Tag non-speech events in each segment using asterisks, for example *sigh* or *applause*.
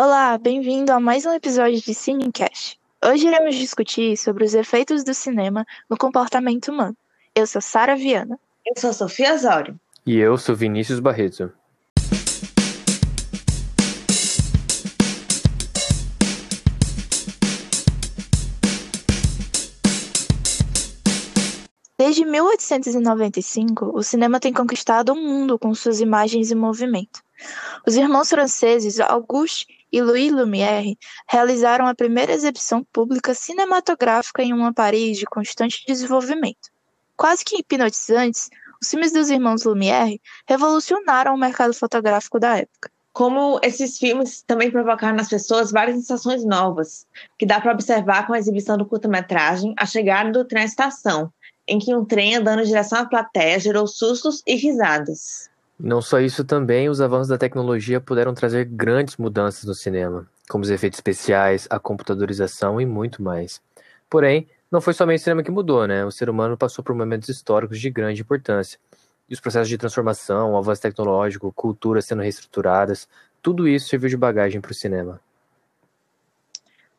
Olá, bem-vindo a mais um episódio de Cinecast. Hoje iremos discutir sobre os efeitos do cinema no comportamento humano. Eu sou Sara Viana. Eu sou Sofia Zório. E eu sou Vinícius Barreto. Desde 1895, o cinema tem conquistado o mundo com suas imagens em movimento. Os irmãos franceses Auguste e Louis Lumière realizaram a primeira exibição pública cinematográfica em uma Paris de constante desenvolvimento. Quase que hipnotizantes, os filmes dos irmãos Lumière revolucionaram o mercado fotográfico da época. Como esses filmes também provocaram nas pessoas várias sensações novas, que dá para observar com a exibição do curta-metragem A Chegada do Trem à Estação, em que um trem andando em direção à plateia gerou sustos e risadas. Não só isso, também os avanços da tecnologia puderam trazer grandes mudanças no cinema, como os efeitos especiais, a computadorização e muito mais. Porém, não foi somente o cinema que mudou, né? O ser humano passou por momentos históricos de grande importância. E os processos de transformação, avanço tecnológico, culturas sendo reestruturadas, tudo isso serviu de bagagem para o cinema.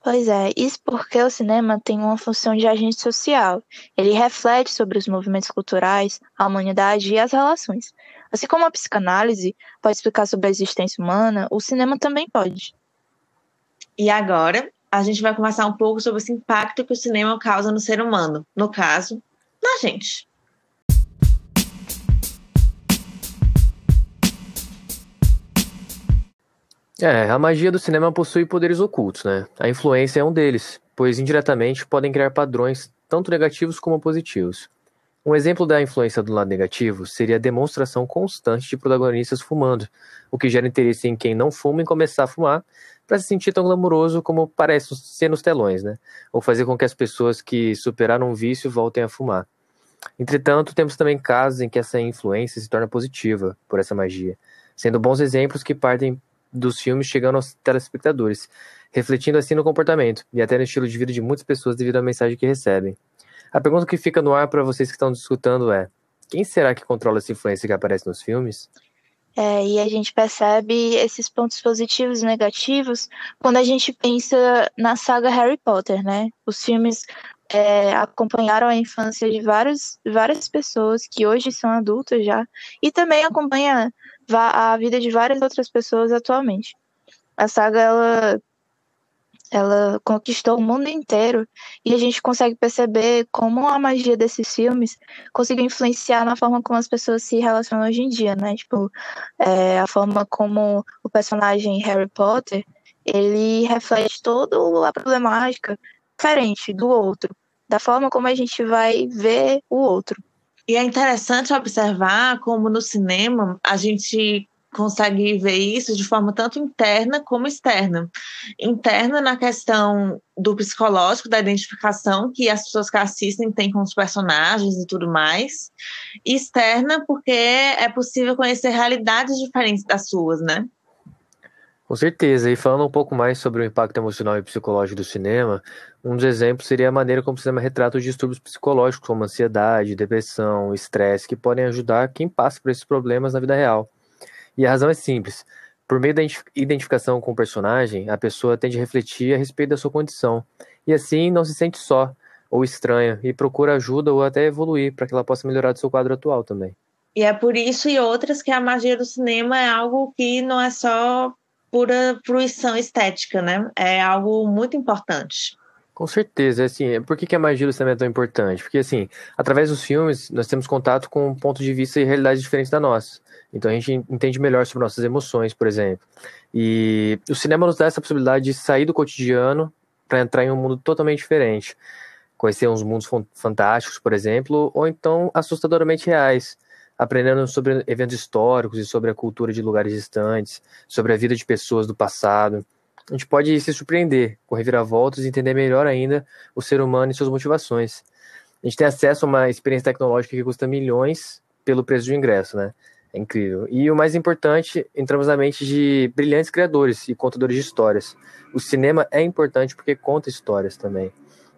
Pois é, isso porque o cinema tem uma função de agente social. Ele reflete sobre os movimentos culturais, a humanidade e as relações. Assim como a psicanálise pode explicar sobre a existência humana, o cinema também pode. E agora, a gente vai conversar um pouco sobre esse impacto que o cinema causa no ser humano, no caso, na gente. É, a magia do cinema possui poderes ocultos, né? A influência é um deles, pois indiretamente podem criar padrões tanto negativos como positivos. Um exemplo da influência do lado negativo seria a demonstração constante de protagonistas fumando, o que gera interesse em quem não fuma em começar a fumar, para se sentir tão glamuroso como parece ser nos telões, né? Ou fazer com que as pessoas que superaram o vício voltem a fumar. Entretanto, temos também casos em que essa influência se torna positiva por essa magia, sendo bons exemplos que partem dos filmes chegando aos telespectadores, refletindo assim no comportamento e até no estilo de vida de muitas pessoas devido à mensagem que recebem. A pergunta que fica no ar para vocês que estão discutindo é: quem será que controla essa influência que aparece nos filmes? É, e a gente percebe esses pontos positivos e negativos quando a gente pensa na saga Harry Potter, né? Os filmes é, acompanharam a infância de várias, várias pessoas que hoje são adultas já, e também acompanha a vida de várias outras pessoas atualmente. A saga ela, ela conquistou o mundo inteiro e a gente consegue perceber como a magia desses filmes conseguiu influenciar na forma como as pessoas se relacionam hoje em dia, né? Tipo, é, a forma como o personagem Harry Potter ele reflete toda a problemática diferente do outro, da forma como a gente vai ver o outro. E é interessante observar como no cinema a gente consegue ver isso de forma tanto interna como externa. Interna na questão do psicológico, da identificação que as pessoas que assistem têm com os personagens e tudo mais. E externa porque é possível conhecer realidades diferentes das suas, né? Com certeza, e falando um pouco mais sobre o impacto emocional e psicológico do cinema, um dos exemplos seria a maneira como o cinema retrata os distúrbios psicológicos, como ansiedade, depressão, estresse, que podem ajudar quem passa por esses problemas na vida real. E a razão é simples: por meio da identificação com o personagem, a pessoa tende a refletir a respeito da sua condição, e assim não se sente só ou estranha e procura ajuda ou até evoluir para que ela possa melhorar do seu quadro atual também. E é por isso e outras que a magia do cinema é algo que não é só pura fruição estética, né? É algo muito importante. Com certeza, assim, por que, que a magia do cinema é tão importante? Porque, assim, através dos filmes, nós temos contato com um ponto de vista e realidade diferentes da nossa. Então a gente entende melhor sobre nossas emoções, por exemplo. E o cinema nos dá essa possibilidade de sair do cotidiano para entrar em um mundo totalmente diferente. Conhecer uns mundos fantásticos, por exemplo, ou então assustadoramente reais aprendendo sobre eventos históricos e sobre a cultura de lugares distantes, sobre a vida de pessoas do passado. A gente pode se surpreender com reviravoltas e entender melhor ainda o ser humano e suas motivações. A gente tem acesso a uma experiência tecnológica que custa milhões pelo preço de ingresso, né? É incrível. E o mais importante, entramos na mente de brilhantes criadores e contadores de histórias. O cinema é importante porque conta histórias também.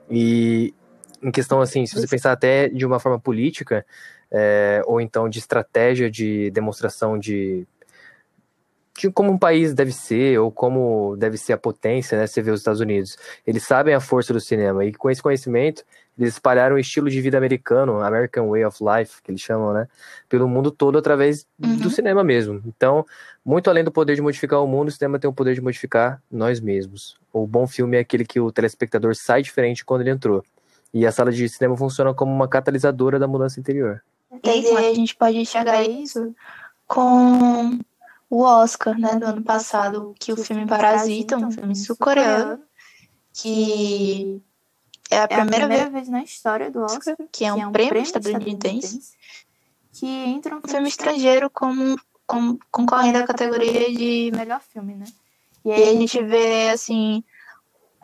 E em questão assim, se você pensar até de uma forma política, é, ou então de estratégia de demonstração de, de como um país deve ser, ou como deve ser a potência, né? Você vê os Estados Unidos. Eles sabem a força do cinema, e com esse conhecimento, eles espalharam o estilo de vida americano, American Way of Life, que eles chamam, né? Pelo mundo todo através uhum. do cinema mesmo. Então, muito além do poder de modificar o mundo, o cinema tem o poder de modificar nós mesmos. O bom filme é aquele que o telespectador sai diferente quando ele entrou. E a sala de cinema funciona como uma catalisadora da mudança interior. E aí a gente pode enxergar isso com o Oscar, né, do ano passado, que o filme Parasita, um filme sul-coreano, que é a, é primeira, a primeira vez, vez, na história do Oscar, que é um, que é um prêmio, prêmio estadunidense, que entra um filme estrangeiro como, como concorrendo à categoria de melhor filme, né? E aí a gente vê, assim,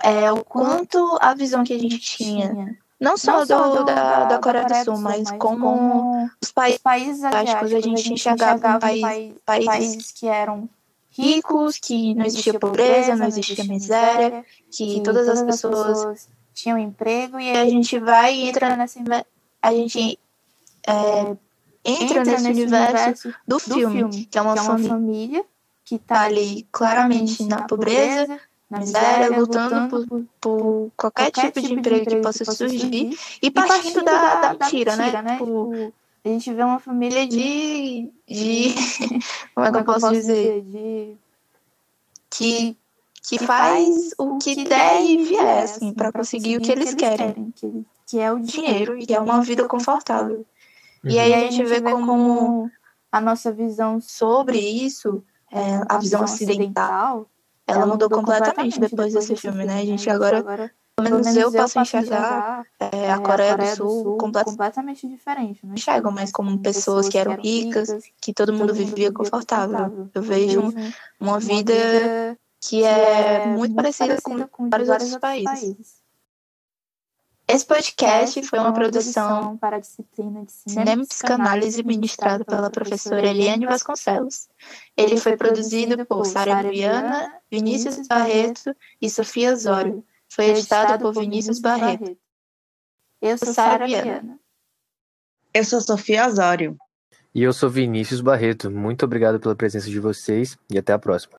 é, o quanto a visão que a gente tinha não só, não do, do, da, da, Coreia do Sul, mas, mas como, como os países, países asiáticos, a gente enxergava país, países, países que eram ricos, que não existia pobreza, não existia miséria, que, que todas as pessoas tinham emprego e a gente vai e entra nesse a gente é, entra, nesse, nesse universo, do, filme, filme, que é uma, que é uma família que está ali claramente na pobreza, na miséria, lutando por, por, por qualquer, qualquer, tipo de tipo emprego, que possa surgir, surgir e partindo, partindo da, da, da, mentira, né? mentira, né? Por, a gente vê uma família de. de *laughs* como é que eu posso dizer? De, que, que faz o que der e vier, assim, para conseguir o que eles querem, que, que é o dinheiro e que é uma vida confortável. Uhum. E aí a gente vê como a nossa visão sobre isso, é, a visão ocidental ela mudou, completamente, depois desse filme, né? A gente agora, pelo menos eu posso enxergar é, a Coreia do Sul completamente diferente. Não enxergam mais como pessoas que eram ricas, que todo mundo vivia confortável. Eu vejo uma vida que é muito parecida com vários outros países. Esse podcast foi uma produção para a disciplina de Cinema e Psicanálise ministrada pela professora Eliane Vasconcelos. Ele foi produzido por Sara Viana, Vinícius Barreto e Sofia Zório. Foi editado por Vinícius Barreto. Eu sou Sara Viana. Eu sou Sofia Zório. E eu sou Vinícius Barreto. Muito obrigado pela presença de vocês e até a próxima.